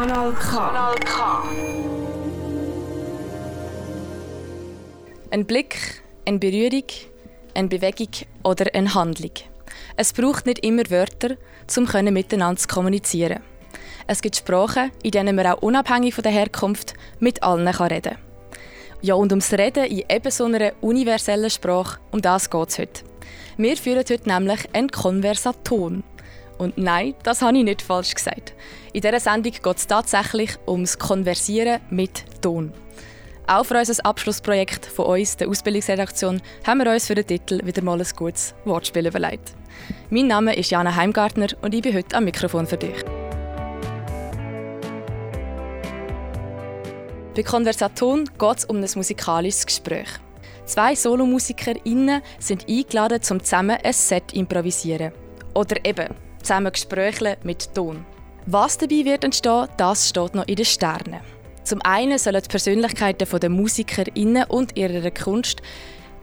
Kanal K. Kanal K. Ein Blick, eine Berührung, eine Bewegung oder eine Handlung. Es braucht nicht immer Wörter, um miteinander zu kommunizieren. Es gibt Sprachen, in denen man auch unabhängig von der Herkunft mit allen reden kann. Ja, und ums Reden in eben so einer universellen Sprache, um das geht es heute. Wir führen heute nämlich einen Konversaton. Und nein, das habe ich nicht falsch gesagt. In dieser Sendung geht es tatsächlich ums Konversieren mit Ton. Auch für unser Abschlussprojekt von uns, der Ausbildungsredaktion, haben wir uns für den Titel wieder mal ein gutes Wortspiel überlegt. Mein Name ist Jana Heimgartner und ich bin heute am Mikrofon für dich. Bei Konversaton geht es um ein musikalisches Gespräch. Zwei SolomusikerInnen sind eingeladen, um zusammen ein Set improvisieren. Oder eben zusammen Gespräche mit Ton. Was dabei wird entstehen, das steht noch in den Sternen. Zum einen sollen die Persönlichkeiten der MusikerInnen und ihrer Kunst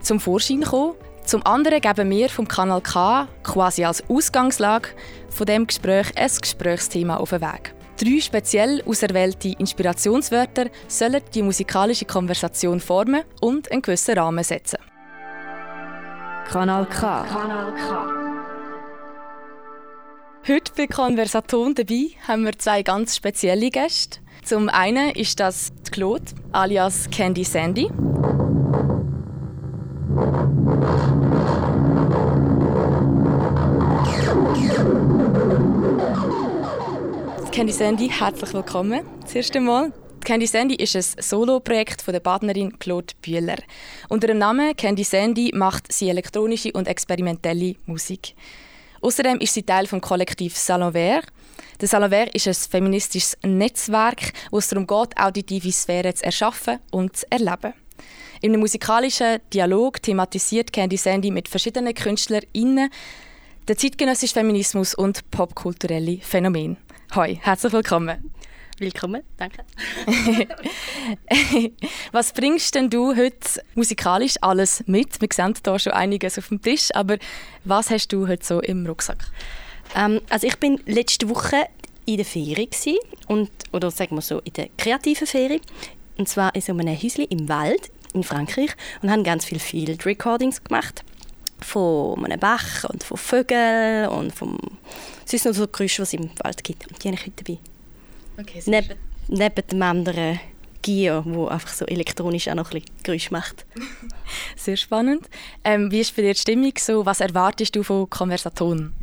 zum Vorschein kommen. Zum anderen geben wir vom Kanal K quasi als Ausgangslage von dem Gespräch ein Gesprächsthema auf den Weg. Drei speziell auserwählte Inspirationswörter sollen die musikalische Konversation formen und einen gewissen Rahmen setzen. Kanal K. Kanal K. Heute bei Konversaton dabei haben wir zwei ganz spezielle Gäste. Zum einen ist das Claude, alias Candy Sandy. Candy Sandy, herzlich willkommen. Das erste Mal. Candy Sandy ist ein Solo-Projekt von der Partnerin Claude Bühler. Unter dem Namen Candy Sandy macht sie elektronische und experimentelle Musik. Außerdem ist sie Teil des Kollektiv Salon Vert. Der Salon Vert ist ein feministisches Netzwerk, wo es darum geht, auditive Sphären zu erschaffen und zu erleben. In einem musikalischen Dialog thematisiert Candy Sandy mit verschiedenen KünstlerInnen den zeitgenössischen Feminismus und popkulturelle Phänomene. Hoi, herzlich willkommen. Willkommen, danke. Was bringst denn du heute musikalisch alles mit? Wir sehen hier schon einiges auf dem Tisch, aber was hast du heute so im Rucksack? Ähm, also ich bin letzte Woche in der Ferien und oder sagen wir so in der kreativen Ferien und zwar in so einem Häuschen im Wald in Frankreich und haben ganz viele Field Recordings gemacht von einem Bach und von Vögeln und vom sonst noch so Geräusche, was es im Wald gibt. Und die habe ich heute dabei. Okay, neben, neben dem anderen Gio, der einfach so elektronisch auch noch ein bisschen Geräusche macht. Sehr spannend. Ähm, wie ist bei dir die Stimmung so? Was erwartest du von Konversaton?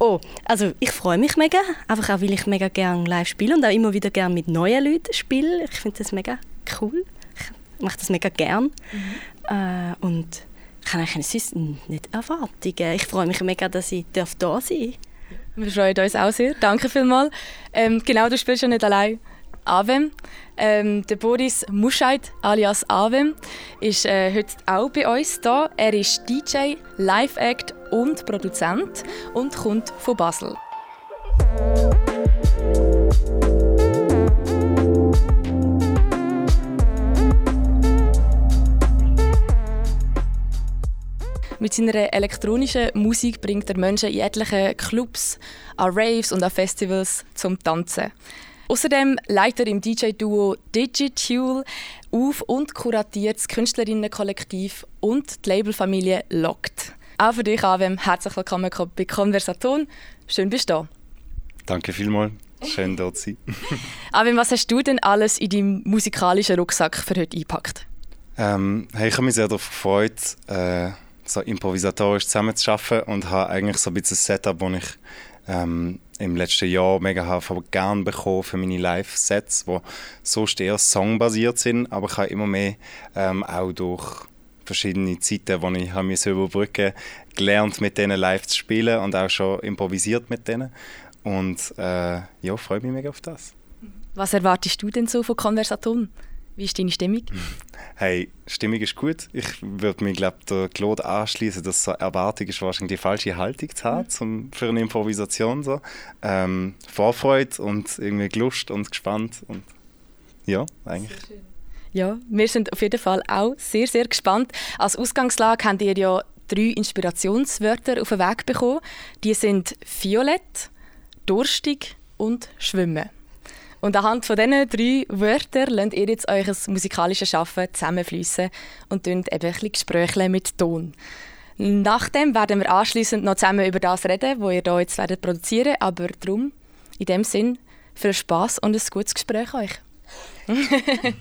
Oh, also ich freue mich mega, einfach auch, weil ich mega gerne live spiele und auch immer wieder gerne mit neuen Leuten spiele. Ich finde das mega cool. Ich mache das mega gern. Mhm. Äh, und ich habe eigentlich sonst nicht Erwartungen. Ich freue mich mega, dass ich da sein darf. Wir freuen uns auch sehr. Danke vielmals. Ähm, genau, du spielst ja nicht allein. Avem. Ähm, der Boris Muscheid alias Avem ist äh, heute auch bei uns da. Er ist DJ, Live-Act und Produzent und kommt von Basel. Mit seiner elektronischen Musik bringt er Menschen in etlichen Clubs, an Raves und an Festivals zum Tanzen. Außerdem leitet er im DJ-Duo Digitule auf und kuratiert das Künstlerinnenkollektiv und die Labelfamilie Locked. Auch für dich, Avem, herzlich willkommen bei Konversaton. Schön bist du da. Danke vielmals. Schön dort zu sein. Avem, was hast du denn alles in deinem musikalischen Rucksack für heute eingepackt? Ähm, hey, ich habe mich sehr darauf gefreut, äh, so improvisatorisch zusammenzuarbeiten und habe eigentlich so ein bisschen ein Setup, das ich ähm, im letzten Jahr mega habe gern bekommen für meine Live-Sets, die sonst eher songbasiert sind, aber ich habe immer mehr ähm, auch durch verschiedene Zeiten, die ich habe mir überbrücken gelernt, mit denen live zu spielen und auch schon improvisiert mit denen. Und äh, ja, freue mich mega auf das. Was erwartest du denn so von Konversationen? Wie ist deine Stimmung? Hey, Stimmung ist gut. Ich würde mir, glaube der Claude anschließen, dass so Erwartung ist wahrscheinlich die falsche Haltung zu haben zum, für eine Improvisation. So. Ähm, Vorfreude und irgendwie Lust und gespannt. Und ja, eigentlich. Ja, wir sind auf jeden Fall auch sehr, sehr gespannt. Als Ausgangslage habt ihr ja drei Inspirationswörter auf den Weg bekommen. Die sind Violett, Durstig und Schwimmen. Und anhand von diesen drei Wörtern lernt ihr jetzt euer musikalisches Schaffen zusammenfließen und eben ein bisschen Gespräche mit Ton. Nachdem werden wir anschließend noch zusammen über das reden, was ihr hier jetzt werdet produzieren aber darum, in dem Sinn, viel Spaß und ein gutes Gespräch euch.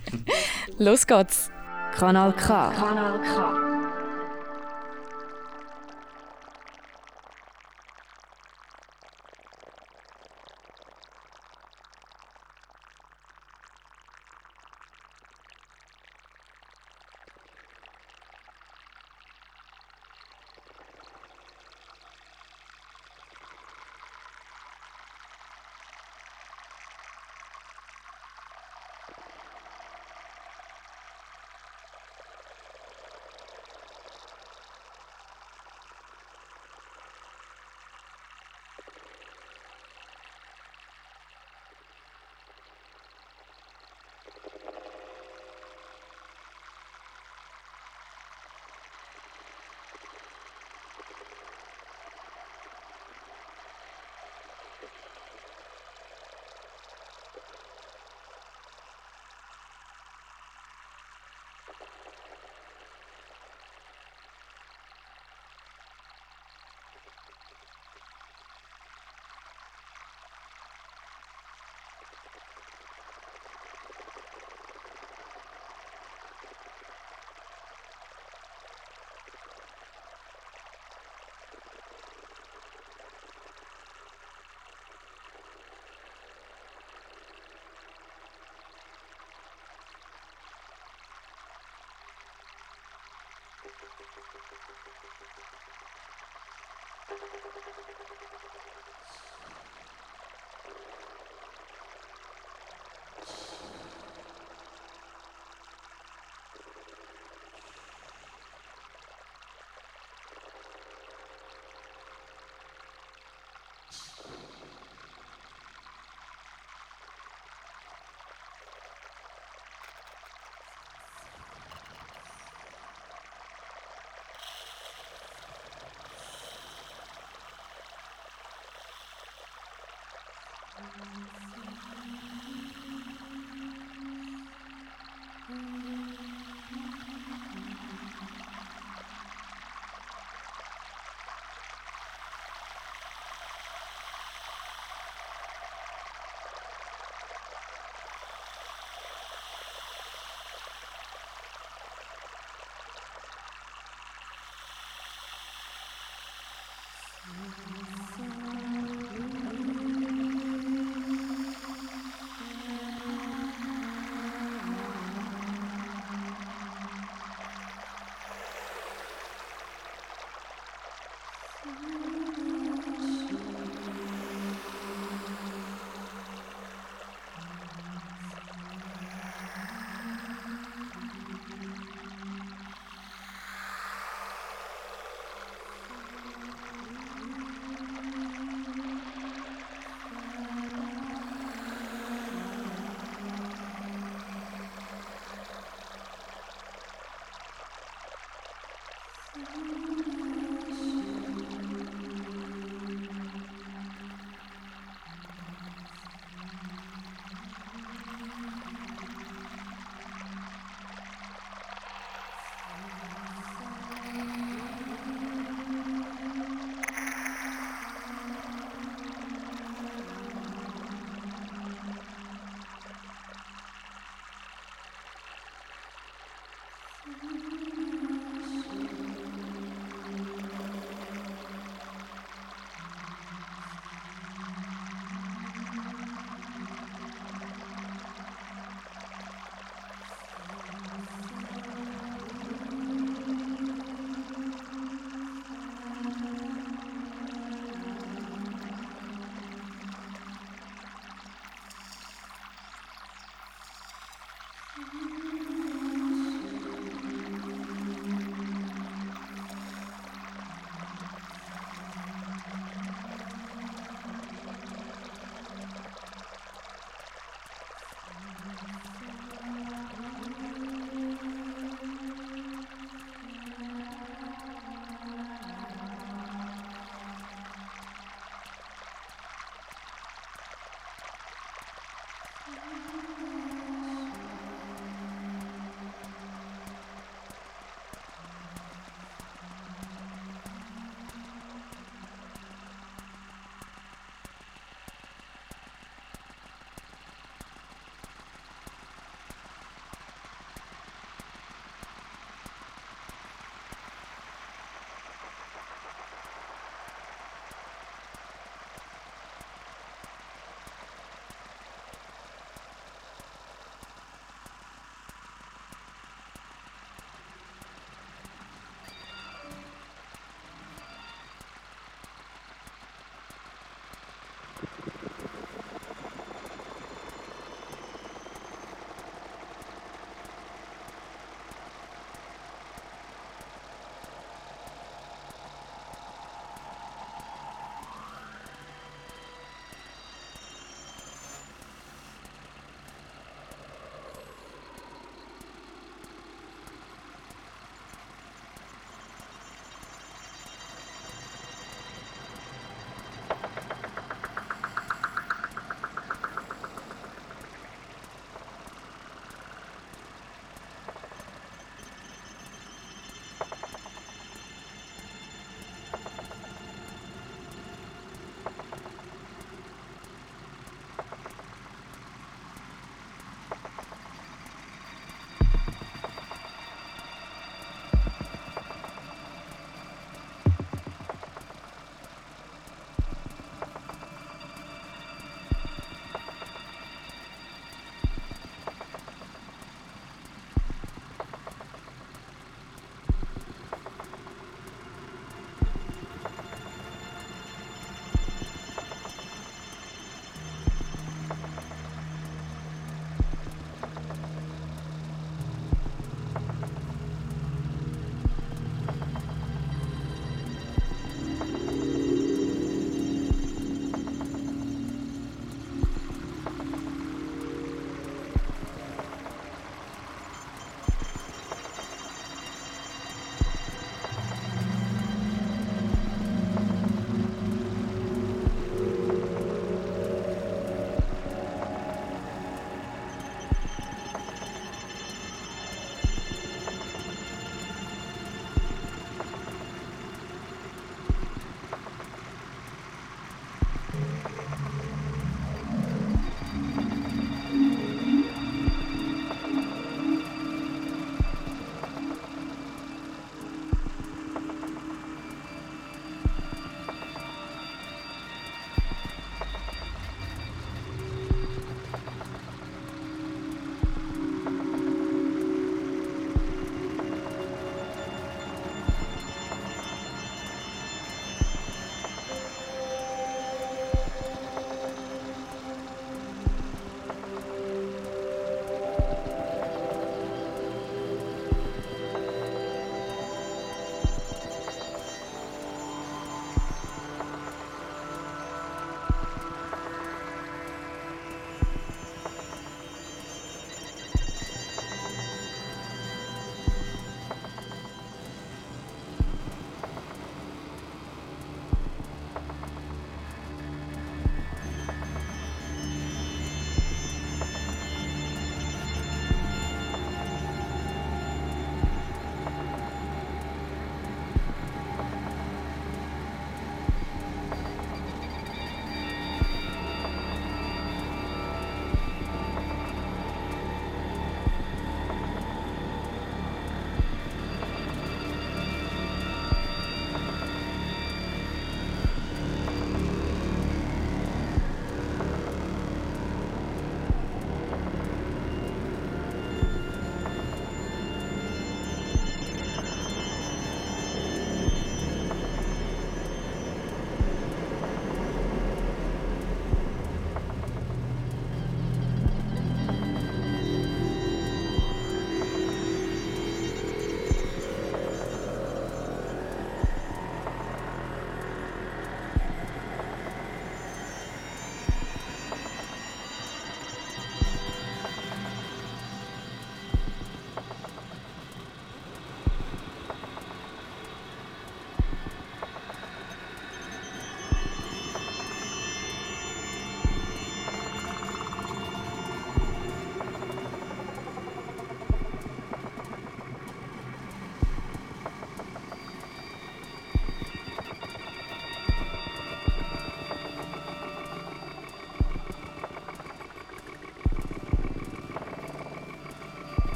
Los geht's! Kanal K. Kanal K. Thank you. Thank you.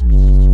Thank you.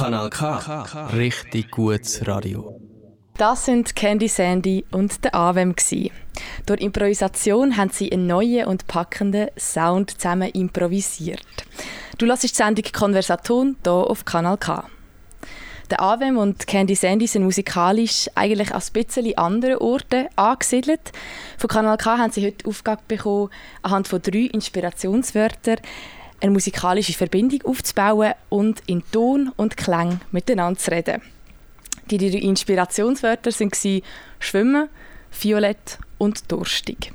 Kanal K. Richtig gutes Radio. Das sind Candy Sandy und der. Gewesen. Durch Improvisation haben sie einen neuen und packenden Sound zusammen improvisiert. Du lässt die Sendung Konversaton hier auf Kanal K. Der Avem und Candy Sandy sind musikalisch eigentlich an ein bisschen anderen Orten angesiedelt. Von Kanal K haben sie heute die Aufgabe bekommen, anhand von drei Inspirationswörtern eine musikalische Verbindung aufzubauen und in Ton und Klang miteinander zu reden. Die drei Inspirationswörter waren Schwimmen, Violett und Durstig.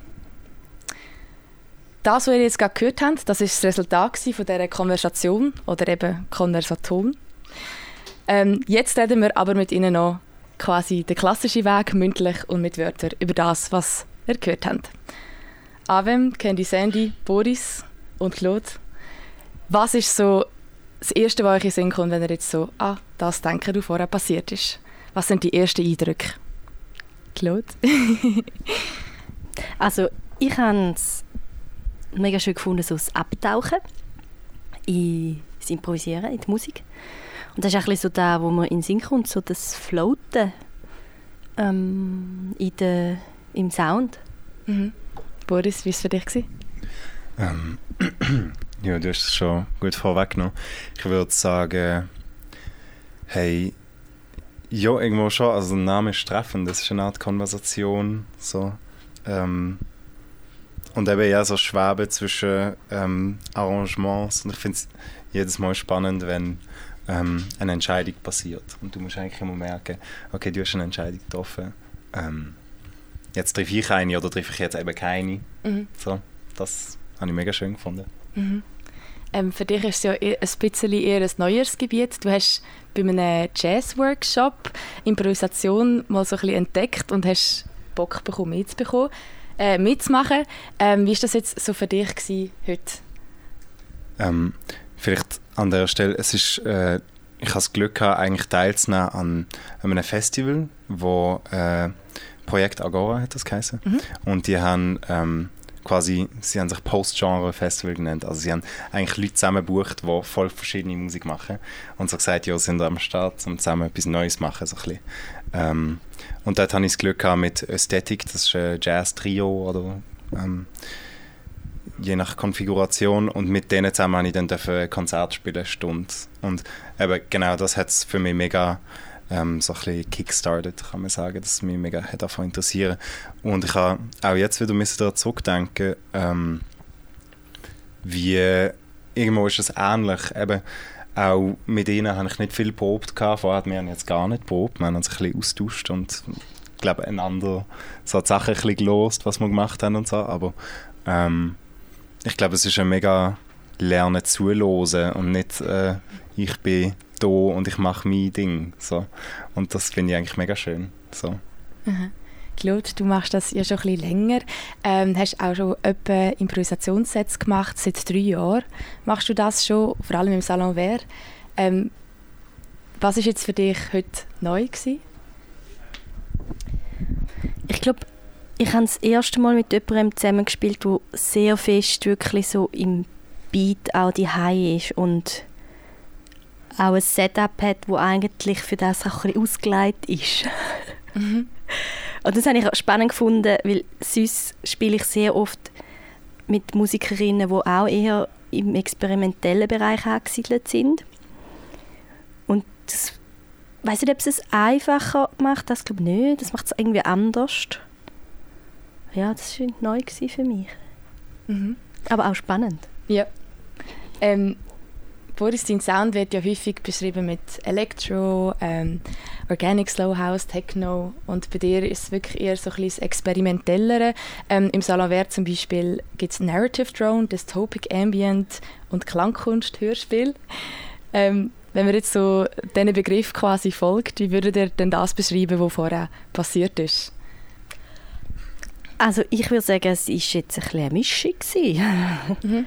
Das, was ihr jetzt gerade gehört habt, das ist das Resultat von dieser Konversation oder eben Konversaton. Ähm, jetzt reden wir aber mit Ihnen noch quasi den klassischen Weg, mündlich und mit Wörtern, über das, was ihr gehört habt. Avem, Candy Sandy, Boris und Claude, was ist so das Erste, was euch in den Sinn kommt, wenn ihr jetzt so, ah, das denken du vorher passiert ist? Was sind die ersten Eindrücke? Claude? also, ich habe es mega schön gefunden, so das Abtauchen, in das Improvisieren, in die Musik. Und das ist ein bisschen so da, wo man in den Sinn kommt, so das Floaten ähm, in der, im Sound. Mhm. Boris, wie war es für dich? Ähm, ja, du hast es schon gut vorweggenommen. Ich würde sagen, hey, ja, irgendwo schon. Also der Name ist treffend, das ist eine Art Konversation. So. Ähm, und eben ja so schweben zwischen ähm, Arrangements. Und ich finde es jedes Mal spannend, wenn ähm, eine Entscheidung passiert. Und du musst eigentlich immer merken, okay, du hast eine Entscheidung getroffen. Ähm, jetzt treffe ich eine oder treffe ich jetzt eben keine. Mhm. So, das habe ich mega schön gefunden. Mhm. Ähm, für dich ist es ja ein bisschen eher ein neues Gebiet. Du hast bei einem Jazz-Workshop Improvisation mal so ein bisschen entdeckt und hast Bock bekommen, mitzubekommen, äh, mitzumachen. Ähm, wie war das jetzt so für dich gewesen, heute? Ähm, vielleicht an der Stelle, es ist, äh, ich habe das Glück gehabt, eigentlich teilzunehmen an, an einem Festival, wo äh, Projekt Agora hat das geheißen. Mhm. Und die haben ähm, quasi, sie haben sich Post-Genre-Festival genannt. Also sie haben eigentlich Leute zusammengebucht, die voll verschiedene Musik machen. Und so gesagt, ja, sind am Start, um zusammen etwas Neues machen. So ähm, und dort hatte ich das Glück gehabt mit Ästhetik, das ist ein Jazz-Trio oder ähm, je nach Konfiguration und mit denen zusammen habe ich dann ein Konzert spielen, eine Stunde. Und eben genau das hat es für mich mega ähm, so ein kickstartet, kann man sagen, dass mich mega hat davon interessieren. Und ich habe auch jetzt wieder daran zurückdenken, ähm, wie irgendwo ist es ähnlich. Eben, auch mit ihnen habe ich nicht viel probt Vorher haben wir jetzt gar nicht probt. Wir haben uns ein bisschen austauscht und glaube einander so die Sachen ein gelost, was wir gemacht haben und so. Aber ähm, ich glaube, es ist ein mega Lernen zuhören und nicht äh, ich bin da und ich mache mein Ding. So. Und das finde ich eigentlich mega schön. So. Claude, du machst das ja schon ein bisschen länger. Ähm, hast auch schon etwa Improvisationssets gemacht, seit drei Jahren. Machst du das schon, vor allem im Salon Vert. Ähm, was ist jetzt für dich heute neu gewesen? Ich glaube, ich habe das erste Mal mit jemandem zusammengespielt, der sehr fest wirklich so im Beat auch die ist und auch ein Setup hat, das eigentlich für das auch ein bisschen ausgelegt ist. Mhm. Und das habe ich auch spannend gefunden, weil sonst spiele ich sehr oft mit Musikerinnen, die auch eher im experimentellen Bereich angesiedelt sind. Und das, ich weiß nicht, ob es es einfacher macht, das glaube ich nicht. Das macht es irgendwie anders. Ja, das war neu für mich. Mhm. Aber auch spannend. Ja. Ähm, Boris, dein Sound wird ja häufig beschrieben mit Electro, ähm, Organic Slow House, Techno und bei dir ist es wirklich eher so ein bisschen experimentellere. Ähm, Im Salon Vert zum Beispiel gibt es Narrative Drone, Dystopic Ambient und Klangkunst Hörspiel. Ähm, wenn man jetzt so diesen Begriff quasi folgt, wie würdet ihr denn das beschreiben, was vorher passiert ist? Also ich würde sagen, es war jetzt ein bisschen eine Mischung. mhm.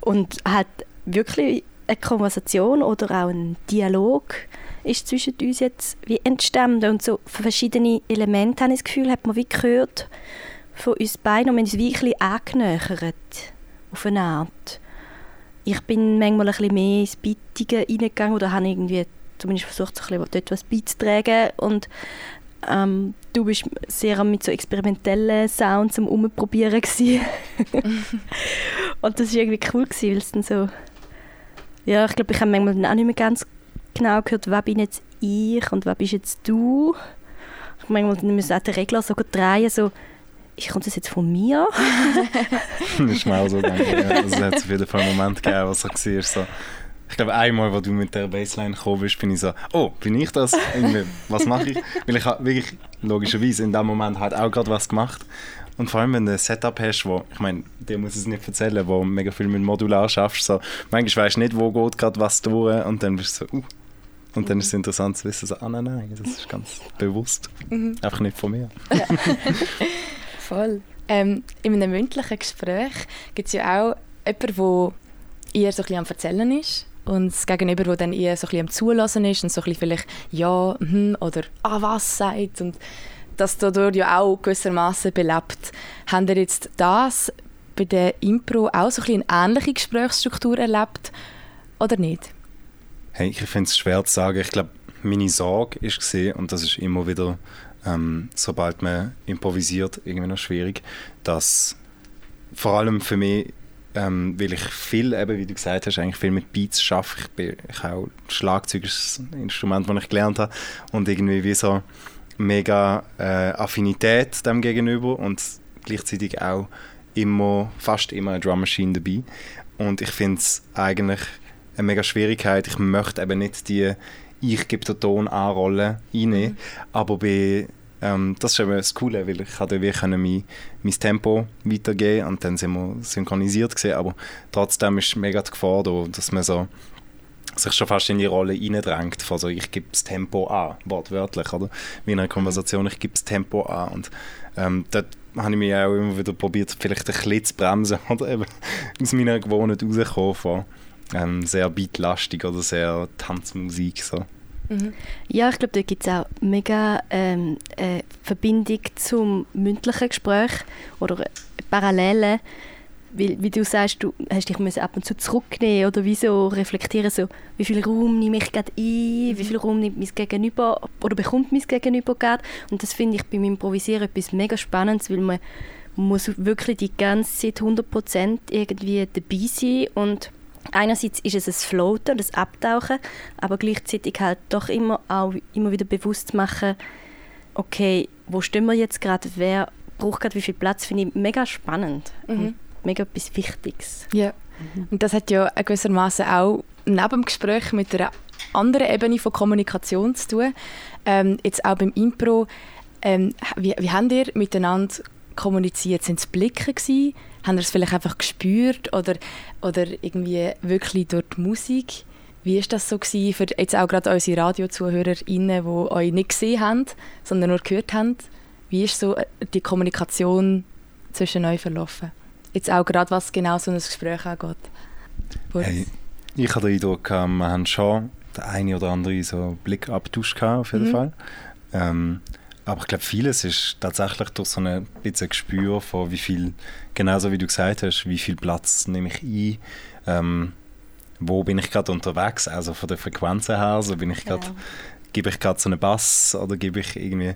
Und hat wirklich eine Konversation oder auch ein Dialog ist zwischen uns jetzt. Wie entstanden? Und so verschiedene Elemente, habe ich das Gefühl, hat man wie gehört von uns beiden. Und wir haben uns wie ein bisschen angenähert auf eine Art. Ich bin manchmal ein bisschen mehr ins Bittige reingegangen oder habe irgendwie zumindest versucht, so ein bisschen dort was beizutragen. Und ähm, du bist sehr mit so experimentellen Sounds am Umprobieren und das war irgendwie cool, gewesen, weil es dann so ja, ich glaube, ich habe manchmal auch nicht mehr ganz genau gehört, wer bin jetzt ich und wer bist jetzt du. Ich manchmal müssen auch die Regler so drehen, so ich kommt das jetzt von mir? das ist mir auch so gegangen. Ja. Also, es hat auf jeden Fall einen Moment gegeben, was so war. So. Ich glaube, einmal, als du mit der Bassline gekommen bist, bin ich so, oh, bin ich das? was mache ich? Weil ich habe wirklich logischerweise in dem Moment halt auch gerade was gemacht. Und vor allem, wenn du ein Setup hast, wo, ich meine, dir muss es nicht erzählen, wo mega viel mit Modular schaffst, so, manchmal weißt du nicht, wo geht gerade was durch und dann bist du so, uh. Und dann ist es interessant zu wissen, so, ah nein, nein, das ist ganz bewusst. Mhm. Einfach nicht von mir. Ja. Voll. Ähm, in einem mündlichen Gespräch gibt es ja auch jemanden, der eher so ein bisschen am Erzählen ist und das Gegenüber, der dann eher so ein bisschen am Zulassen ist und so ein bisschen vielleicht «ja», hm, oder «ah, was» sagt und das dadurch ja auch gewissermaßen belebt. Haben ihr jetzt das bei der Impro auch so ein eine ähnliche Gesprächsstruktur erlebt oder nicht? Hey, ich finde es schwer zu sagen. Ich glaube, meine Sorge ist gesehen und das ist immer wieder, ähm, sobald man improvisiert, irgendwie noch schwierig, dass vor allem für mich ähm, weil ich viel, eben, wie du gesagt hast, eigentlich viel mit Beats schaffe. Ich bin ich auch Schlagzeug ist ein Instrument, das ich gelernt habe und irgendwie wie so mega äh, Affinität dem gegenüber und gleichzeitig auch immer, fast immer eine Drum Machine dabei. Und ich finde es eigentlich eine mega Schwierigkeit. Ich möchte eben nicht die ich gebe den Ton anrollen rein, mhm. aber bei ähm, das ist eben das Coole, weil ich konnte wie mein, mein Tempo weitergeben und dann sind wir synchronisiert gewesen, aber trotzdem ist mega die Gefahr da, dass man so sich schon fast in die Rolle reindrängt, von so, ich gebe das Tempo an, wortwörtlich, oder? Wie in einer Konversation, ich gebe das Tempo an. Und ähm, dort habe ich mich auch immer wieder probiert, vielleicht ein bisschen zu bremsen oder eben aus meiner Gewohnheit rauszukommen von ähm, sehr beatlastig oder sehr Tanzmusik. So. Mhm. Ja, ich glaube, da gibt es auch mega ähm, eine Verbindung zum mündlichen Gespräch oder Parallelen weil, wie du sagst, du hast dich ab und zu zurücknehmen oder wieso reflektieren, so, wie viel Raum nehme ich gerade ein, wie viel Raum nimmt mein Gegenüber oder bekommt mein Gegenüber gerade. Und das finde ich beim Improvisieren etwas mega Spannendes, weil man muss wirklich die ganze Zeit 100% irgendwie dabei sein und einerseits ist es ein Floaten, das Abtauchen, aber gleichzeitig halt doch immer auch immer wieder bewusst machen, okay, wo stehen wir jetzt gerade, wer braucht gerade wie viel Platz, finde ich mega spannend. Mhm mega etwas Wichtiges. Ja. Mhm. Und das hat ja gewissermaßen auch neben dem Gespräch mit einer anderen Ebene von Kommunikation zu tun. Ähm, jetzt auch beim Impro. Ähm, wie, wie habt ihr miteinander kommuniziert? Sind es Blicke gewesen? Haben ihr es vielleicht einfach gespürt oder, oder irgendwie wirklich durch die Musik? Wie war das so gewesen für jetzt auch gerade unsere RadiozuhörerInnen, die euch nicht gesehen haben, sondern nur gehört haben? Wie ist so die Kommunikation zwischen euch verlaufen? Jetzt auch gerade, was genau so ein Gespräch angeht. Hey, ich hatte den Eindruck, wir haben schon den einen oder anderen so Blickabtausch auf jeden mhm. Fall. Ähm, aber ich glaube, vieles ist tatsächlich durch so ein bisschen Gespür von wie viel, genauso wie du gesagt hast, wie viel Platz nehme ich ein, ähm, wo bin ich gerade unterwegs, also von der Frequenzen her, also bin ich gerade, genau. gebe ich gerade so einen Bass oder gebe ich irgendwie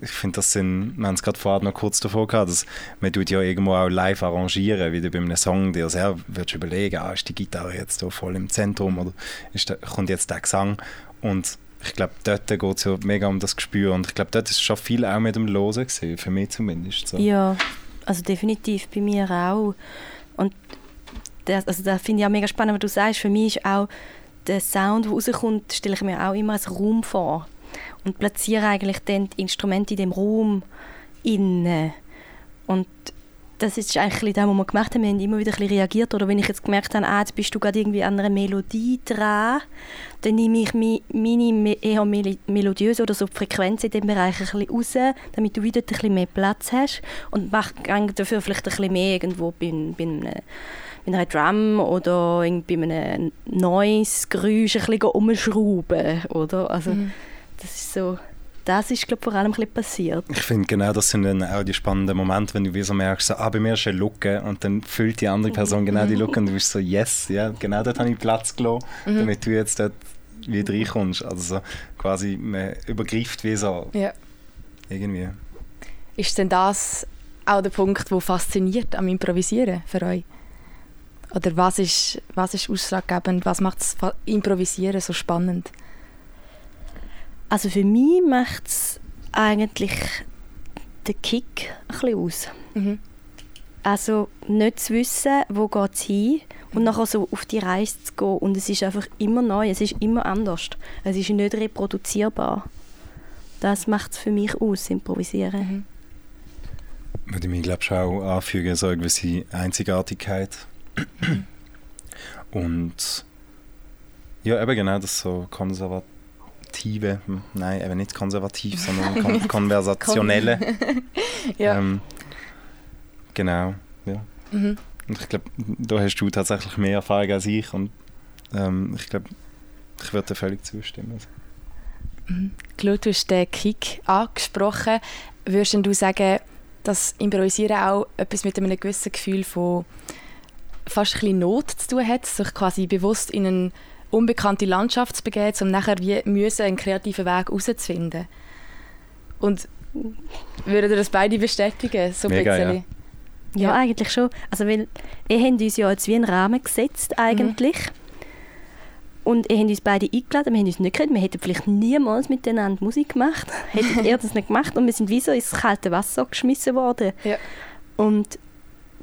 ich finde, das sind, wir haben es gerade vorher noch kurz davor gehabt, dass man tut ja irgendwo auch live arrangieren, wie du bei einem Song dir würdest überlegen, ah, ist die Gitarre jetzt da voll im Zentrum oder ist da, kommt jetzt der Gesang und ich glaube, dort geht es ja mega um das Gespür und ich glaube, dort ist schon viel auch mit dem Losen gewesen, für mich zumindest. So. Ja, also definitiv bei mir auch und das, also das finde ich auch mega spannend, was du sagst, für mich ist auch der Sound, der rauskommt, stelle ich mir auch immer als Raum vor und platziere eigentlich dann die Instrumente in dem Raum innen. Und das ist eigentlich das, was wir gemacht haben. Wir haben immer wieder ein reagiert. Oder wenn ich jetzt gemerkt habe, ah, jetzt bist du gerade irgendwie an einer Melodie dran, dann nehme ich meine eher melodiöse oder so Frequenz in dem Bereich ein raus, damit du wieder ein bisschen mehr Platz hast und mache dafür vielleicht ein bisschen mehr irgendwo bei, bei, einem, bei einer Drum oder bei einem Noise-Geräusch ein bisschen umschrauben, oder? Also, mhm das ist so, das ist glaube vor allem ein passiert. Ich finde genau, das sind dann auch die spannenden Momente, wenn du wie so merkst, so, ah, bei mir ist eine Lücke und dann füllt die andere Person genau die Lücke und du bist so, yes, ja, genau dort habe ich Platz gelassen, mhm. damit du jetzt dort wie du reinkommst. Also so quasi, man übergreift wie so Ja. irgendwie. Ist denn das auch der Punkt, der fasziniert am Improvisieren für euch? Oder was ist, was ist ausschlaggebend? Was macht das Improvisieren so spannend? Also für mich macht es eigentlich den Kick ein bisschen aus. Mhm. Also nicht zu wissen, wo geht es hin und nachher so auf die Reise zu gehen. Und es ist einfach immer neu, es ist immer anders. Es ist nicht reproduzierbar. Das macht es für mich aus, Improvisieren. Würde ich mir, glaube ich, auch anfügen, so eine gewisse Einzigartigkeit. Und ja, eben genau das so konservative, hm, nein, eben nicht konservativ, sondern kon konversationelle. Ja. Ähm, genau, ja. Mhm. Und ich glaube, da hast du tatsächlich mehr Erfahrung als ich und ähm, ich glaube, ich würde dir völlig zustimmen. Claude, du hast den Kick angesprochen. Würdest du sagen, dass Improvisieren auch etwas mit einem gewissen Gefühl von fast ein bisschen Not zu tun hat, sich quasi bewusst in eine unbekannte Landschaft zu begeben, um nachher wie müssen einen kreativen Weg herauszufinden? Und würden ihr das beide bestätigen? So Mega, ja. bisschen? Ja, Ja. eigentlich schon. Also weil ihr habt uns ja jetzt wie einen Rahmen gesetzt eigentlich. Und ihr habt uns beide eingeladen, wir haben uns nicht geredet, wir hätten vielleicht niemals miteinander Musik gemacht. Hättet ihr das nicht gemacht und wir sind wie so ins kalte Wasser geschmissen worden. Ja. Und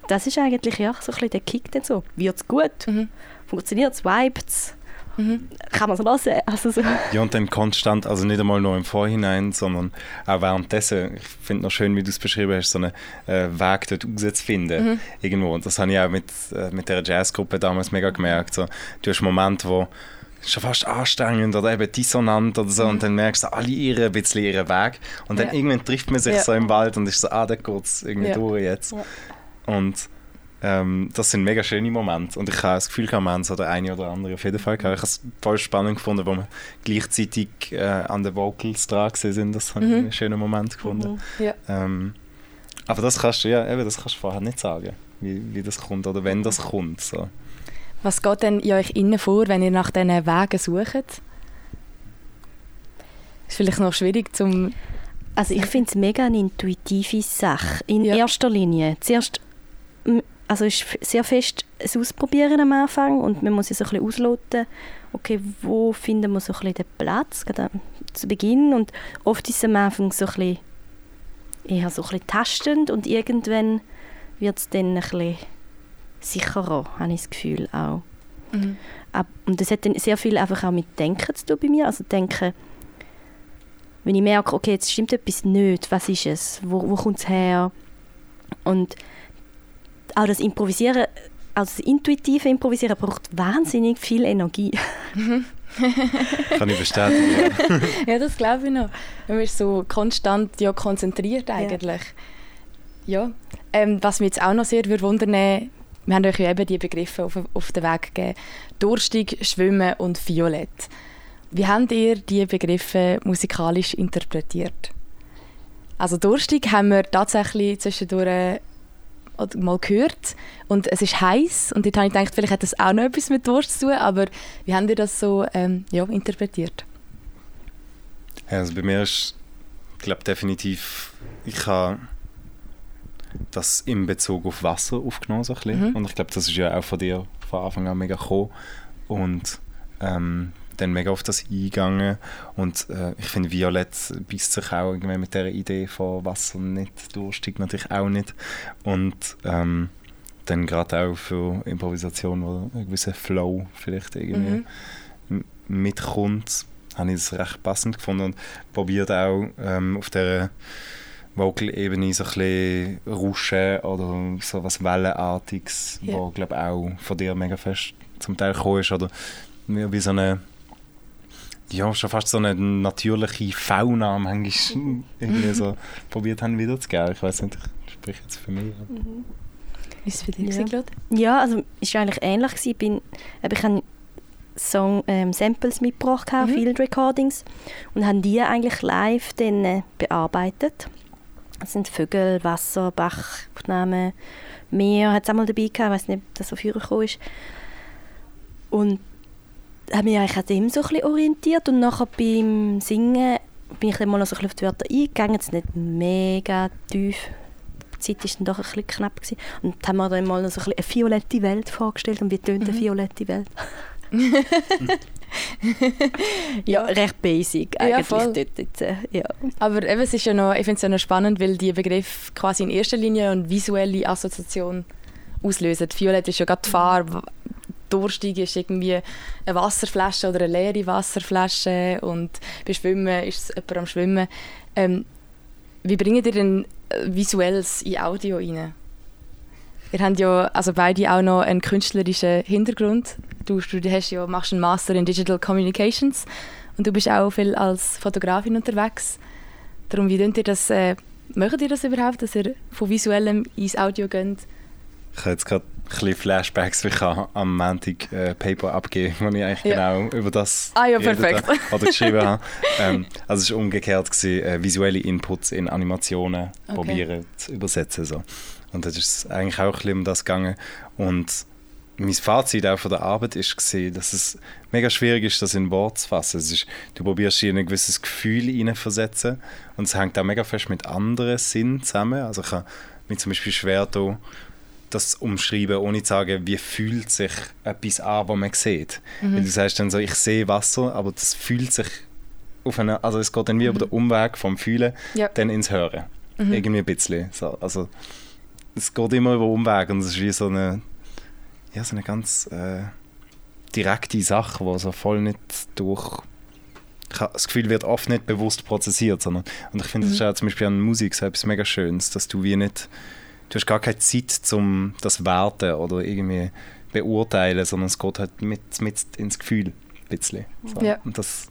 das ist eigentlich ja so ein bisschen der Kick dann so. Wird's gut? Mhm. Funktioniert's? Vibes? Mhm. Kann man es hören? Also so. Ja, und dann konstant, also nicht einmal nur im Vorhinein, sondern auch währenddessen. Ich finde noch schön, wie du es beschrieben hast, so einen äh, Weg dort rauszufinden. Mhm. Irgendwo. Und das habe ich auch mit, äh, mit der Jazzgruppe damals mega gemerkt. So, du hast Momente, wo schon fast anstrengend oder eben dissonant oder so und dann merkst du, alle irren ein bisschen ihren Weg und dann Mhm. Ja. irgendwann trifft man sich Ja. so im Wald und ist so, ah, da geht es irgendwie Ja. durch jetzt. Und ähm, das sind mega schöne Momente. Und ich habe das Gefühl, gehabt, wir haben so der eine oder andere auf jeden Fall gehabt. Ich habe es voll spannend gefunden, wo wir gleichzeitig äh, an den Vocals dran sind. Das habe ich Mhm. einen schönen Moment gefunden. Ja. Ähm, aber das kannst du ja, eben, das kannst du vorher nicht sagen, wie, wie das kommt oder wenn das kommt. So. Was geht denn in euch innen vor, wenn ihr nach diesen Wegen sucht? Ist vielleicht noch schwierig zum Also ich finde es mega eine intuitive Sache. In Ja. erster Linie. Zuerst, also ist sehr fest das Ausprobieren am Anfang und man muss ja so ein bisschen ausloten, okay, wo finden wir so ein bisschen den Platz, gerade zu Beginn. Und oft ist es am Anfang so ein bisschen, eher so ein bisschen tastend und irgendwann wird es dann ein bisschen sicherer, habe ich das Gefühl auch. Mhm. Und das hat dann sehr viel einfach auch mit Denken zu tun bei mir. Also Denken, wenn ich merke, okay, jetzt stimmt etwas nicht, was ist es? Wo, wo kommt es her? Und auch das Improvisieren, also das intuitive Improvisieren braucht wahnsinnig viel Energie. Kann ich bestätigen. Ja, das glaube ich noch. Man ist so konstant ja, konzentriert eigentlich. Ja. Ähm, was mich jetzt auch noch sehr würde wundern, wir haben euch ja eben die Begriffe auf, auf den Weg gegeben. Durstig, Schwimmen und Violett. Wie habt ihr diese Begriffe musikalisch interpretiert? Also durstig haben wir tatsächlich zwischendurch oder mal gehört und es ist heiß und dort habe ich gedacht, vielleicht hat das auch noch etwas mit Durst zu tun, aber wie habt ihr das so ähm, ja, interpretiert? Also bei mir ist, ich glaube definitiv, ich habe das in Bezug auf Wasser aufgenommen so ein bisschen. Mhm. und ich glaube, das ist ja auch von dir von Anfang an mega gekommen und ähm, dann mega auf das eingegangen. Und äh, ich finde Violett beißt sich auch irgendwie mit der Idee von Wasser nicht durstig natürlich auch nicht. Und ähm, dann gerade auch für Improvisation, wo ein gewisser Flow vielleicht irgendwie m- mitkommt, habe ich das recht passend gefunden und probiert auch ähm, auf der Vocal-Ebene so ein bisschen Rauschen oder so was Wellenartiges, Ja. wo glaube auch von dir mega fest zum Teil gekommen ist oder wie so eine ja, schon fast so eine natürliche Fauna manchmal irgendwie so probiert haben wiederzugeben. Ich weiß nicht, ich spreche jetzt für mich. aber- Ist es für dich, Ja. gewesen? Ja, also es war eigentlich ähnlich. gewesen. Ich, bin, ich habe Song, ähm, Samples mitgebracht, Mhm. Field Recordings, und habe die eigentlich live dann, äh, bearbeitet. Das sind Vögel, Wasser, Bachaufnahmen, Meer hat es auch mal dabei gehabt, ich weiß nicht, ob das so früher gekommen ist. Und habe mich eigentlich an dem so ein bisschen orientiert und nachher beim Singen bin ich dann mal noch so ein bisschen auf die Wörter eingegangen, jetzt nicht mega tief. Die Zeit war dann doch ein bisschen knapp. Gewesen. Und haben wir dann mal noch so ein bisschen eine violette Welt vorgestellt und wie tönt eine violette Welt? ja, recht basic Ja, eigentlich voll. dort jetzt, äh, ja. Aber eben, es ist ja noch, ich finde es ja noch spannend, weil die Begriffe quasi in erster Linie eine visuelle Assoziation auslösen. Violett ist ja gerade die Farbe, Durchstieg ist irgendwie eine Wasserflasche oder eine leere Wasserflasche und bei Schwimmen ist es jemand am Schwimmen. Ähm, wie bringt ihr denn äh, Visuelles in Audio rein? Ihr habt ja also beide auch noch einen künstlerischen Hintergrund. Du, hast ja, machst einen Master in Digital Communications und du bist auch viel als Fotografin unterwegs. Darum, wie ihr das, äh, macht ihr das überhaupt, dass ihr von visuellem ins Audio geht? Ich habe jetzt gerade bisschen Flashbacks, wie ich habe am Montag äh, Paper abgeben wo ich eigentlich Ja. genau über das Ah ja, perfekt. habe Oder geschrieben habe. Ähm, also es war umgekehrt, gewesen, äh, visuelle Inputs in Animationen Okay. probieren zu übersetzen. So. Und das ist eigentlich auch ein bisschen um das gegangen. Und mein Fazit auch von der Arbeit ist gesehen, dass es mega schwierig ist, das in Worte zu fassen. Es ist, du probierst hier ein gewisses Gefühl hineinversetzen und es hängt auch mega fest mit anderen Sinnen zusammen. Also ich kann mich zum Beispiel schwer da das umschreiben, ohne zu sagen, wie fühlt sich etwas an, was man sieht. Weil du sagst dann so, ich sehe Wasser, aber das fühlt sich auf eine, also es geht dann wie über den Umweg vom Fühlen Ja. dann ins Hören. Irgendwie ein bisschen. So, also es geht immer über Umweg und es ist wie so eine, ja, so eine ganz äh, direkte Sache, die so voll nicht durch das Gefühl, wird oft nicht bewusst prozessiert, sondern und ich finde, das ist auch zum Beispiel an Musik so etwas mega Schönes, dass du wie nicht, du hast gar keine Zeit zum das werten oder irgendwie beurteilen, sondern es geht halt mit, mit ins Gefühl ein bisschen. So. Ja. Und das,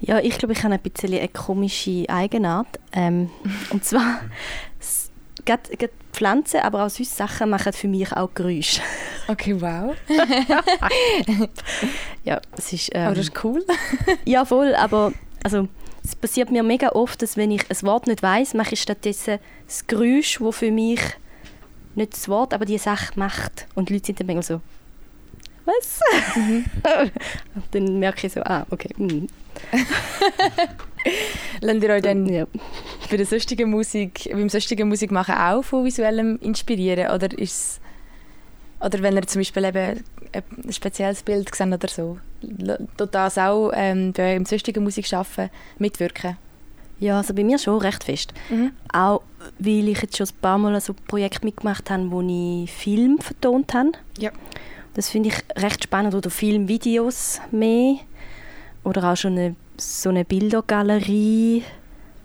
Ja, ich glaube, ich habe ein bisschen eine komische Eigenart. Ähm, und zwar, gerade gerade Pflanzen, aber auch sonst Sachen machen für mich auch Geräusche. Okay, wow. Ja, es ist... Ähm, Aber das ist cool. ja, voll, aber also, es passiert mir mega oft, dass wenn ich ein Wort nicht weiß, mache ich stattdessen das Geräusch, das für mich nicht das Wort, aber die Sache macht. Und die Leute sind dann manchmal so, was? Und dann merke ich so, ah, okay. mm, Lernt ihr euch dann ja. bei der sonstigen Musik, beim sonstigen Musik machen auch von visuellem inspirieren? Oder ist oder wenn ihr zum Beispiel eben ein spezielles Bild seht oder so, tut das auch ähm, bei eurem sonstigen Musik schaffen mitwirken? ja, also bei mir schon recht fest. Mhm. Auch weil ich jetzt schon ein paar Mal so Projekte mitgemacht habe, wo ich Film vertont habe. Ja. Das finde ich recht spannend. Oder Filmvideos mehr. Oder auch schon eine, so eine Bildergalerie,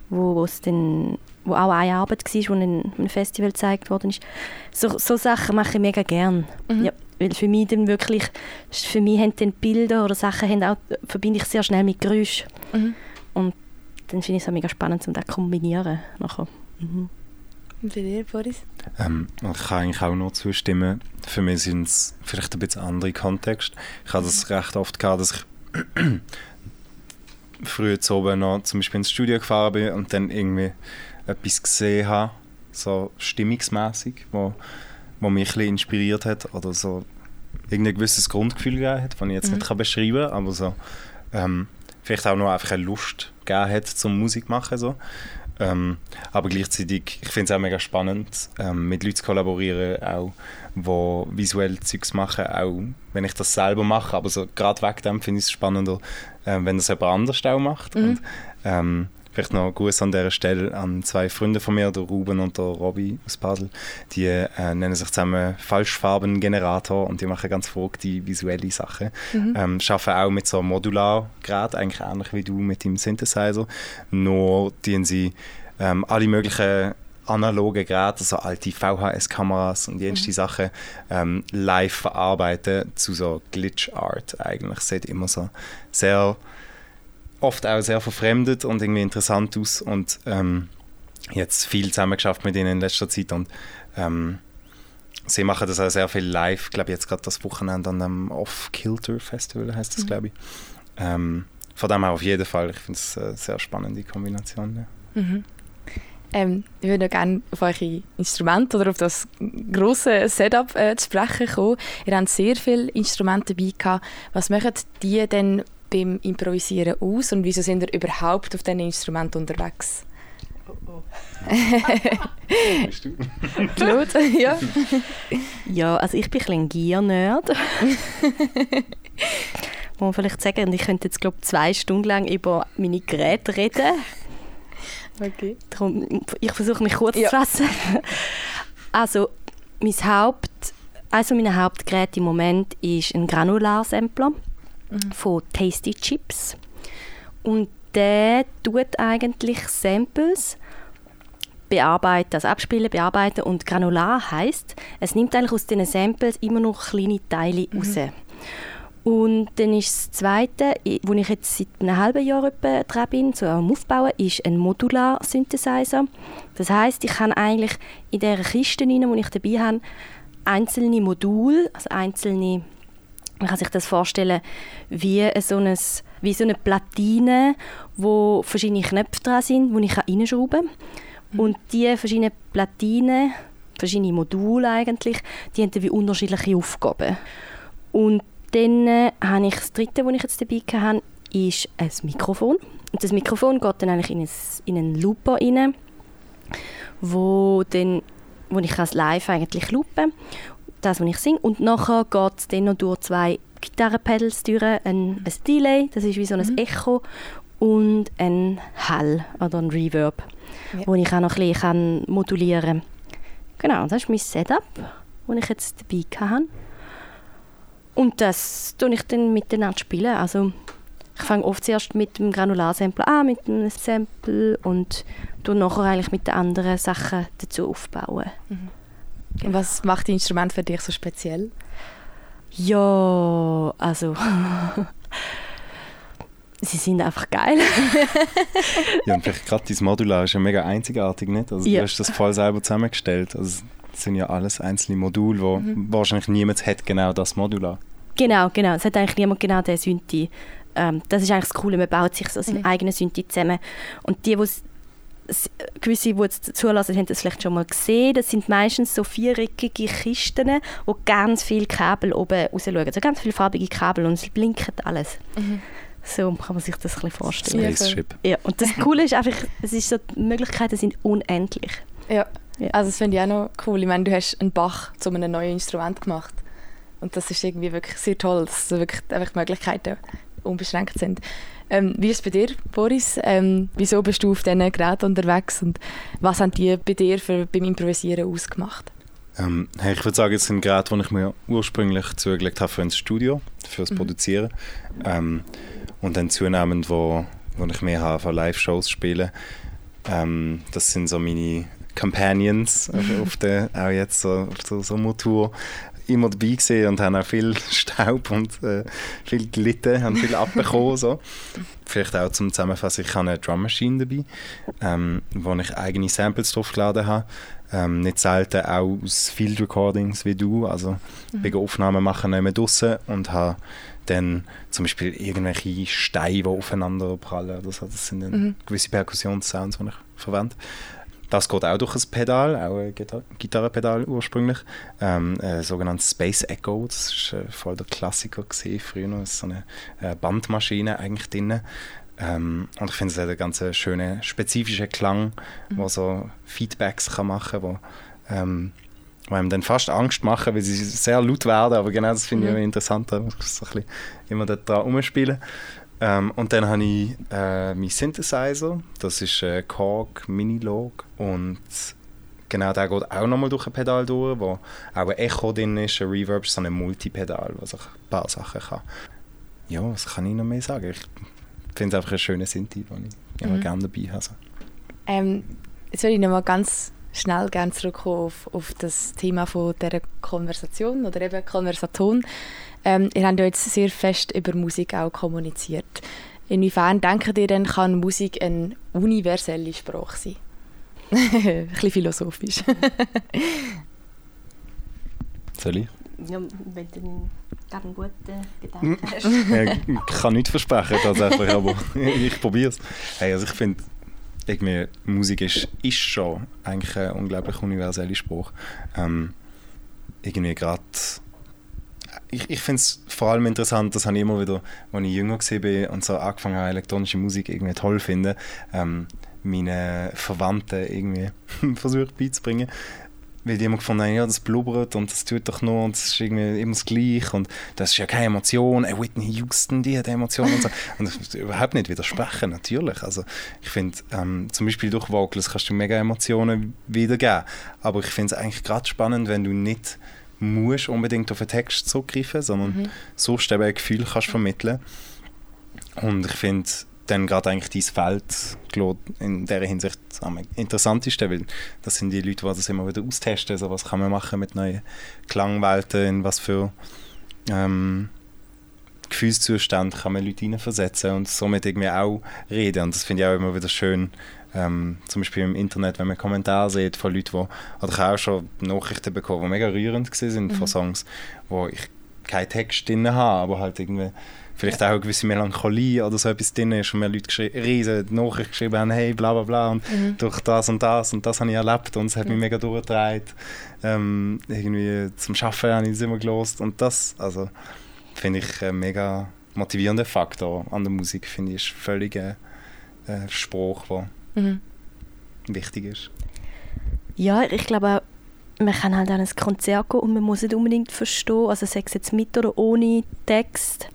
wo, wo es dann wo auch eine Arbeit war, die in einem Festival gezeigt worden ist. So, so Sachen mache ich mega gern. Mhm. Ja, weil für mich dann wirklich, für mich haben dann Bilder oder Sachen haben auch, verbinde ich sehr schnell mit Geräusch. Mhm. Und dann finde ich es auch mega spannend, um das zu kombinieren. Nachher. Mhm. Und bei dir, Boris? ähm, ich kann eigentlich auch nur zustimmen. Für mich sind es vielleicht ein bisschen andere Kontexte. Ich habe das recht oft gehabt, dass ich früher zu oben noch zum Beispiel ins Studio gefahren bin und dann irgendwie etwas gesehen habe, so stimmungsmäßig, wo, wo mich ein bisschen inspiriert hat oder so irgendein gewisses Grundgefühl gegeben hat, das ich jetzt Mhm. nicht kann beschreiben kann, aber so ähm, vielleicht auch noch einfach eine Lust gegeben hat zum Musik machen so. Ähm, aber gleichzeitig, ich finde es auch mega spannend, ähm, mit Leuten zu kollaborieren, auch, die visuell Zeugs machen, auch wenn ich das selber mache. Aber so, gerade wegen dem finde ich es spannender, ähm, wenn das jemand anders auch macht. Mhm. Und, ähm, vielleicht noch Gruß an dieser Stelle an zwei Freunde von mir, der Ruben und der Robby aus Basel. Die äh, nennen sich zusammen Falschfarbengenerator und die machen ganz verrückte visuelle Sachen. Mhm. Ähm, arbeiten auch mit so Modulargeräten, eigentlich ähnlich wie du mit dem Synthesizer. Nur dienen sie ähm, alle möglichen analoge Geräte, also alte VHS-Kameras und jenste Sachen ähm, live verarbeiten zu so Glitch-Art eigentlich. Sieht immer so sehr, oft auch sehr verfremdet und irgendwie interessant aus und ähm, jetzt viel zusammen geschafft mit ihnen in letzter Zeit und ähm, sie machen das auch sehr viel live. Ich glaube jetzt gerade das Wochenende an dem Off-Kilter Festival heißt das, Mhm. glaube ich. Ähm, von dem her auf jeden Fall. Ich finde es eine sehr spannende Kombination. Ja. Mhm. Ähm, ich würde gerne auf eure Instrumente oder auf das große Setup äh, zu sprechen kommen. Ihr habt sehr viele Instrumente dabei gehabt. Was machen die denn beim Improvisieren aus und wieso sind ihr überhaupt auf diesen Instrumenten unterwegs? Oh, oh. Bist du? Claude, ja. Ja, also ich bin ein, Gear-Nerd. Muss man vielleicht sagen, ich könnte jetzt glaube zwei Stunden lang über meine Geräte reden. Okay. Darum, ich versuche mich kurz Ja. zu fassen. Also, mein Haupt, also meine Hauptgeräte im Moment ist ein Granular-Sampler von Tasty Chips. Und der tut eigentlich Samples bearbeiten, also abspielen, bearbeiten. Und Granular heißt, es nimmt eigentlich aus diesen Samples immer noch kleine Teile raus. Und dann ist das Zweite, wo ich jetzt seit einem halben Jahr etwa dran bin, so am Aufbauen, ist ein Modular-Synthesizer. Das heißt, ich kann eigentlich in der Kiste, rein, die ich dabei habe, einzelne Module, also einzelne, man kann sich das vorstellen, wie so, ein, wie so eine Platine, wo verschiedene Knöpfe dran sind, die ich reinschrauben kann. Und diese verschiedenen Platinen, verschiedene Module eigentlich, die haben wie unterschiedliche Aufgaben. Und dann äh, habe ich das dritte, das ich jetzt dabei hatte, ist ein Mikrofon. Und das Mikrofon geht dann eigentlich in, ein, in einen Looper rein, wo, dann, wo ich als live eigentlich loopen das, was ich singe. Und nachher geht es dann noch durch zwei Gitarrenpedals durch, ein, ein Delay, das ist wie so ein Echo, und ein Hall oder ein Reverb, Ja. wo ich auch noch ein bisschen modulieren kann. Genau, das ist mein Setup, das ich jetzt dabei hatte. Und das tue ich dann miteinander spielen. Also ich fange oft zuerst mit dem Granularsampler an, mit einem Sample und tue nachher eigentlich mit den anderen Sachen dazu aufbauen. Und was macht die Instrument für dich so speziell? Ja, also sie sind einfach geil. Ja, und vielleicht gerade dein Modular ist ja mega einzigartig, nicht? Also Ja. du hast das voll selber zusammengestellt. Also das sind ja alles einzelne Module, wo wahrscheinlich niemand hat genau das Modular. Genau, genau. Es hat eigentlich niemand genau den Synthi. Ähm, das ist eigentlich das Coole, man baut sich so seinen eigenen Synthi zusammen. Und die, s- gewisse, die jetzt zulassen, haben das vielleicht schon mal gesehen. Das sind meistens so viereckige Kisten, wo ganz viele Kabel oben raus schauen. Also ganz viele farbige Kabel und es blinkt alles. So kann man sich das ein bisschen vorstellen. Ja, Spaceship. Ja, und das Coole ist einfach, es ist so, die Möglichkeiten sind unendlich. Ja. Ja. Also das finde ich auch noch cool. Ich meine, du hast einen Bach zu einem neuen Instrument gemacht. Und das ist irgendwie wirklich sehr toll, dass wirklich einfach die Möglichkeiten unbeschränkt sind. Ähm, wie ist es bei dir, Boris? Ähm, wieso bist du auf diesen Geräten unterwegs und was haben die bei dir für, beim Improvisieren ausgemacht? Ähm, hey, ich würde sagen, es sind Geräte, die ich mir ursprünglich zugelegt habe für ins Studio, fürs Produzieren. Ähm, und dann zunehmend, wo, wo ich mehr habe von Live-Shows spielen. Ähm, das sind so meine Companions auf, auf der, auch jetzt so, auf der Sommertour immer dabei gesehen und haben auch viel Staub und äh, viel gelitten, haben viel abbekommen. So. Vielleicht auch zum Zusammenfassen, ich habe eine Drum Machine dabei, ähm, wo ich eigene Samples draufgeladen habe. Ähm, nicht selten auch aus Field Recordings wie du, also wegen Aufnahmen machen nicht mehr draussen und habe dann zum Beispiel irgendwelche Steine, die aufeinander prallen oder so. Das sind dann gewisse Perkussionssounds, die ich verwende. Das geht auch durch ein Pedal, auch ein Gitar Gitarrenpedal ursprünglich. Ähm, ein sogenanntes Space Echo, das war äh, voll der Klassiker gewesen, früher noch. So eine äh, Bandmaschine eigentlich drin. Ähm, und ich finde, es hat einen ganz schönen, spezifischen Klang, der so Feedbacks kann machen kann, wo, ähm, wo einem dann fast Angst machen, weil sie sehr laut werden, aber genau das finde ich Mhm. immer interessant, da muss ich so ein bisschen immer da dran rumspielen. Ähm, und dann habe ich äh, meinen Synthesizer, das ist äh, Korg Minilog und genau der geht auch nochmal durch ein Pedal durch, wo auch ein Echo drin ist, ein Reverb, so ein Multipedal, was ich ein paar Sachen kann. Ja, was kann ich noch mehr sagen? Ich finde es einfach einen schönen Synthi, den ich immer Mhm. gerne dabei habe. Ähm, jetzt würde ich noch mal ganz schnell gerne zurückkommen auf, auf das Thema von dieser Konversation oder eben Konversaton. Ähm, ihr habt ja jetzt sehr fest über Musik auch kommuniziert. Inwiefern denkt ihr denn, kann Musik eine universelle Sprache sein? Ein bisschen philosophisch. Soll ich? Ja, wenn du einen guten Gedanken hast. Ja, ich kann nichts versprechen tatsächlich, aber ich probiere es. Hey, also ich finde, irgendwie Musik ist, ist schon eigentlich ein unglaublich universeller Spruch. Ähm, irgendwie gerade ich, ich finde es vor allem interessant, das habe ich immer wieder, als ich jünger war und so angefangen habe, elektronische Musik irgendwie toll zu finden, ähm, meine Verwandten irgendwie versucht beizubringen. Weil die immer gefunden haben, ja, das blubbert und das tut doch nur und das ist irgendwie immer das Gleiche und das ist ja keine Emotion. Hey, Whitney Houston, die hat Emotionen und so. Und überhaupt nicht widersprechen, natürlich. Also ich finde, ähm, zum Beispiel durch Vocals kannst du mega Emotionen wiedergeben. Aber ich finde es eigentlich gerade spannend, wenn du nicht musst unbedingt auf den Text zurückgreifen, sondern mhm. so eben ein Gefühl kannst vermitteln. Und ich finde dann gerade eigentlich dein Feld in dieser Hinsicht am interessantesten, weil das sind die Leute, die das immer wieder austesten, also was kann man machen mit neuen Klangwelten, in was für ähm, Gefühlszustand kann man Leute hineinversetzen und somit irgendwie auch reden und das finde ich auch immer wieder schön, ähm, zum Beispiel im Internet, wenn man Kommentare sieht von Leuten, die, oder ich habe auch schon Nachrichten bekommen, die mega rührend sind mhm. von Songs, wo ich keinen Text drin habe, aber halt irgendwie vielleicht auch eine gewisse Melancholie oder so etwas drin ist und mir Leute riesige Nachrichten geschrieben haben, hey, bla bla bla, und mhm. durch das und das und das habe ich erlebt und es hat mhm. mich mega durchgedreht. Ähm, irgendwie zum Arbeiten habe ich es immer gelost und das, also finde ich ein mega motivierender Faktor an der Musik, finde ich, ist völlig ein äh, Spruch, der mhm. wichtig ist. Ja, ich glaube auch, man kann halt an ein Konzert gehen und man muss nicht unbedingt verstehen, also sei es jetzt mit oder ohne Text,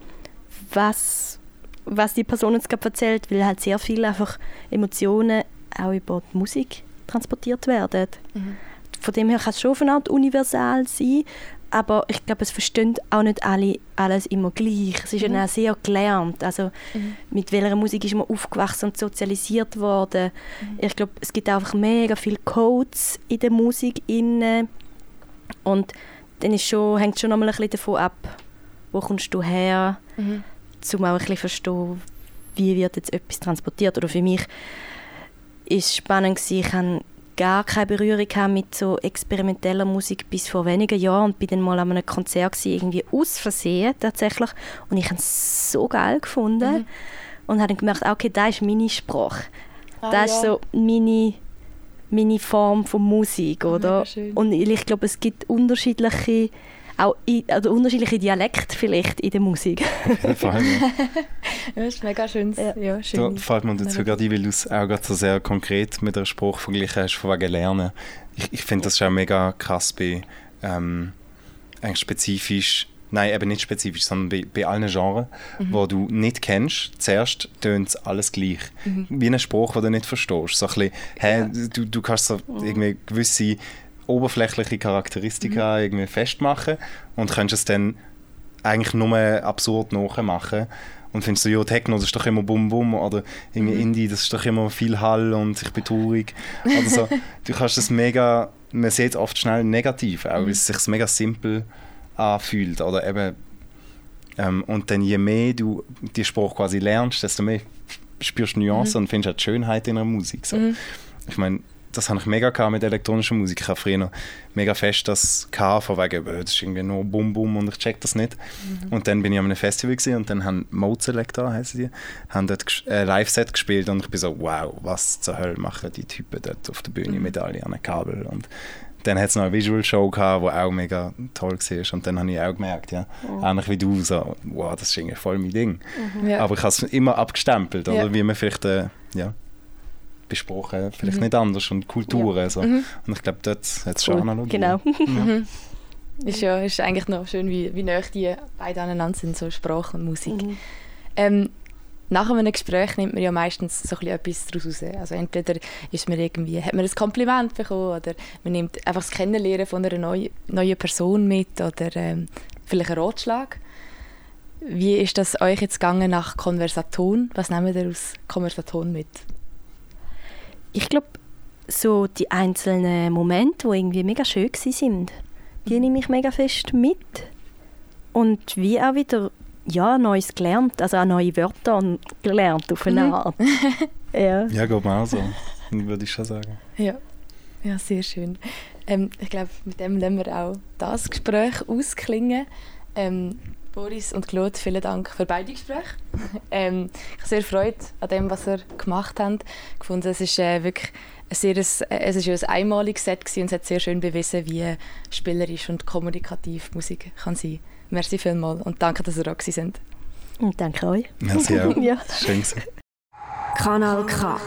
was, was die Person uns gerade erzählt, weil halt sehr viele einfach Emotionen auch über die Musik transportiert werden. Mhm. Von dem her kann es schon auf eine Art universal sein, aber ich glaube, es verstehen auch nicht alle alles immer gleich. Es ist mhm. ja auch sehr gelernt. Also mhm. mit welcher Musik ist man aufgewachsen und sozialisiert worden. Mhm. Ich glaube, es gibt einfach mega viele Codes in der Musik inne und dann ist schon, hängt schon nochmal ein bisschen davon ab, wo kommst du her, mhm. um auch ein bisschen verstehen, wie wird jetzt etwas transportiert. Oder für mich ist es spannend gewesen, ich habe gar keine Berührung mit so experimenteller Musik bis vor wenigen Jahren und bin dann mal an einem Konzert gewesen, irgendwie aus Versehen tatsächlich und ich habe es so geil gefunden mhm. und habe dann gemerkt, okay, das ist meine Sprache. Ah, das ja. ist so meine, meine Form von Musik, oder? Und ich glaube, es gibt unterschiedliche auch in, also unterschiedliche Dialekte vielleicht in der Musik. Jeden Fall, ja. das ist mega schön. Ja. Ja, schön. Da fällt mir dazu gerade ein, weil du es auch gerade so sehr konkret mit dem Spruch verglichen hast, von wegen Lernen. Ich, ich finde das ist auch mega krass bei ähm, eigentlich spezifisch Nein, eben nicht spezifisch, sondern bei, bei allen Genres, mhm. wo du nicht kennst, zuerst tönt alles gleich. Mhm. Wie ein Spruch, den du nicht verstehst. So ein bisschen, hä, ja. du, du kannst so mhm. irgendwie gewisse oberflächliche Charakteristika mhm. irgendwie festmachen und kannst es dann eigentlich nur absurd nachmachen. Und findest du, ja, Techno, das ist doch immer Bum Bum oder irgendwie mhm. Indie, das ist doch immer viel Hall und ich bin traurig. Oder so. Du kannst es mega, man sieht es oft schnell negativ, auch mhm. weil es sich mega simpel anfühlt. Oder eben, ähm, und dann je mehr du die Sprache quasi lernst, desto mehr spürst du Nuancen mhm. und findest auch die Schönheit in der Musik. So. Mhm. Ich meine, das habe ich mega gehabt mit elektronischer Musik. Ich habe früher mega fest das gehabt, von wegen, das ist irgendwie nur Bum Bum und ich check das nicht. Mhm. Und dann bin ich an einem Festival gewesen, und dann haben Mode Selector, heißen die, haben dort ein äh, Live-Set gespielt und ich bin so, wow, was zur Hölle machen die Typen dort auf der Bühne mhm. mit all ihren Kabel und dann hat es noch eine Visual Show gehabt, die auch mega toll war. Und dann habe ich auch gemerkt, ja, mhm. ähnlich wie du, so, wow, das ist irgendwie voll mein Ding. Mhm. Ja. Aber ich habe es immer abgestempelt, oder? Ja. Wie man vielleicht, äh, ja, besprochen, vielleicht mhm. nicht anders und Kulturen. Ja. So. Mhm. Und ich glaube, dort hat es schon Analogie. Genau. Ja. Ist ja ist eigentlich noch schön, wie, wie nah die beide aneinander sind, so Sprache und Musik. Mhm. Ähm, nach einem Gespräch nimmt man ja meistens so etwas daraus raus. Also entweder ist man irgendwie, hat man ein Kompliment bekommen oder man nimmt einfach das Kennenlernen von einer neuen, neuen Person mit oder ähm, vielleicht einen Ratschlag. Wie ist das euch jetzt gegangen nach Konversaton? Was nehmen ihr aus Konversaton mit? Ich glaube, so die einzelnen Momente, die irgendwie mega schön sind, die mhm. nehme ich mega fest mit. Und wie auch wieder ja, Neues gelernt, also auch neue Wörter gelernt auf eine mhm. Art. ja, ja geht mir auch so, würde ich schon sagen. Ja, ja sehr schön. Ähm, ich glaube, mit dem lassen wir auch das Gespräch ausklingen. Ähm, Boris und Claude, vielen Dank für beide Gespräche. ähm, ich habe sehr Freude an dem, was ihr gemacht habt. Ich fand, es ist äh, wirklich ein sehr, es ist ein einmaliges Set und es hat sehr schön bewiesen, wie spielerisch und kommunikativ Musik kann sein. Merci vielmals und danke, dass ihr da sind. Und danke euch. Merci auch. ja. Schön. Kanal K.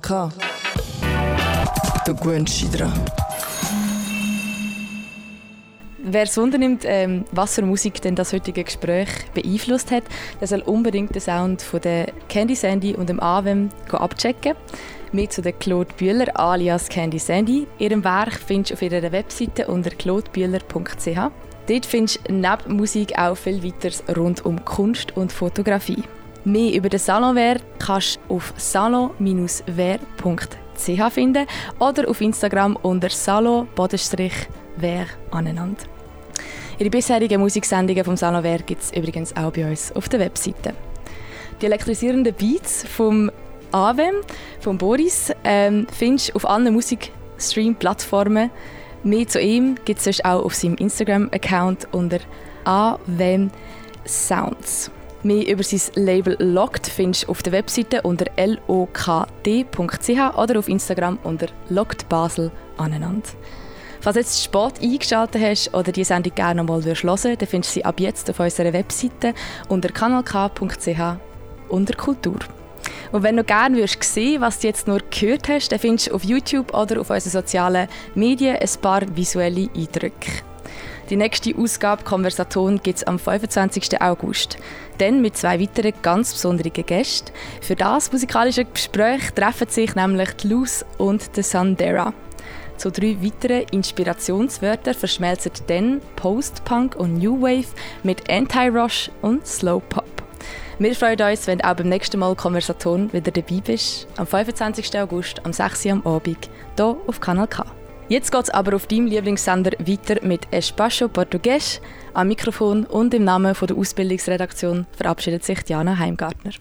K. Du gewöhnst dich dran. Wer es wundernimmt, ähm, was für Musik denn das heutige Gespräch beeinflusst hat, der soll unbedingt den Sound von der Candy Sandy und dem Avem abchecken. Mehr zu der Claude Bühler alias Candy Sandy. Ihrem Werk findest du auf ihrer Webseite unter claudebühler.ch. Dort findest du neben Musik auch viel weiteres rund um Kunst und Fotografie. Mehr über den Salonwehr kannst du auf salon-wehr.ch finden oder auf Instagram unter salon-wehr aneinander. Ihre bisherigen Musiksendungen vom Salonwehr gibt es übrigens auch bei uns auf der Webseite. Die elektrisierenden Beats vom Avem, von Boris, ähm, findest du auf allen Musikstream-Plattformen. Mehr zu ihm gibt es auch auf seinem Instagram-Account unter Avem Sounds. Mehr über sein Label Locked findest du auf der Webseite unter lokd.ch oder auf Instagram unter lockedbasel aneinander. Falls du jetzt spät eingeschaltet hast oder die Sendung gerne noch mal hören willst, dann findest du sie ab jetzt auf unserer Webseite unter kanalk.ch unter Kultur. Und wenn du gerne würdest sehen, was du jetzt nur gehört hast, dann findest du auf YouTube oder auf unseren sozialen Medien ein paar visuelle Eindrücke. Die nächste Ausgabe Konversaton gibt es am 25. August. Dann mit zwei weiteren ganz besonderen Gästen. Für das musikalische Gespräch treffen sich nämlich die Luz und der Sandera. Zu drei weiteren Inspirationswörtern verschmelzen dann Post-Punk und New Wave mit Anti-Rush und Slow Pop. Wir freuen uns, wenn du auch beim nächsten Mal Konversaton wieder dabei bist. Am 25. August, am 6. Uhr am Abend, hier auf Kanal K. Jetzt geht es aber auf deinem Lieblingssender weiter mit Espacio Portugues. Am Mikrofon und im Namen der Ausbildungsredaktion verabschiedet sich Diana Heimgartner.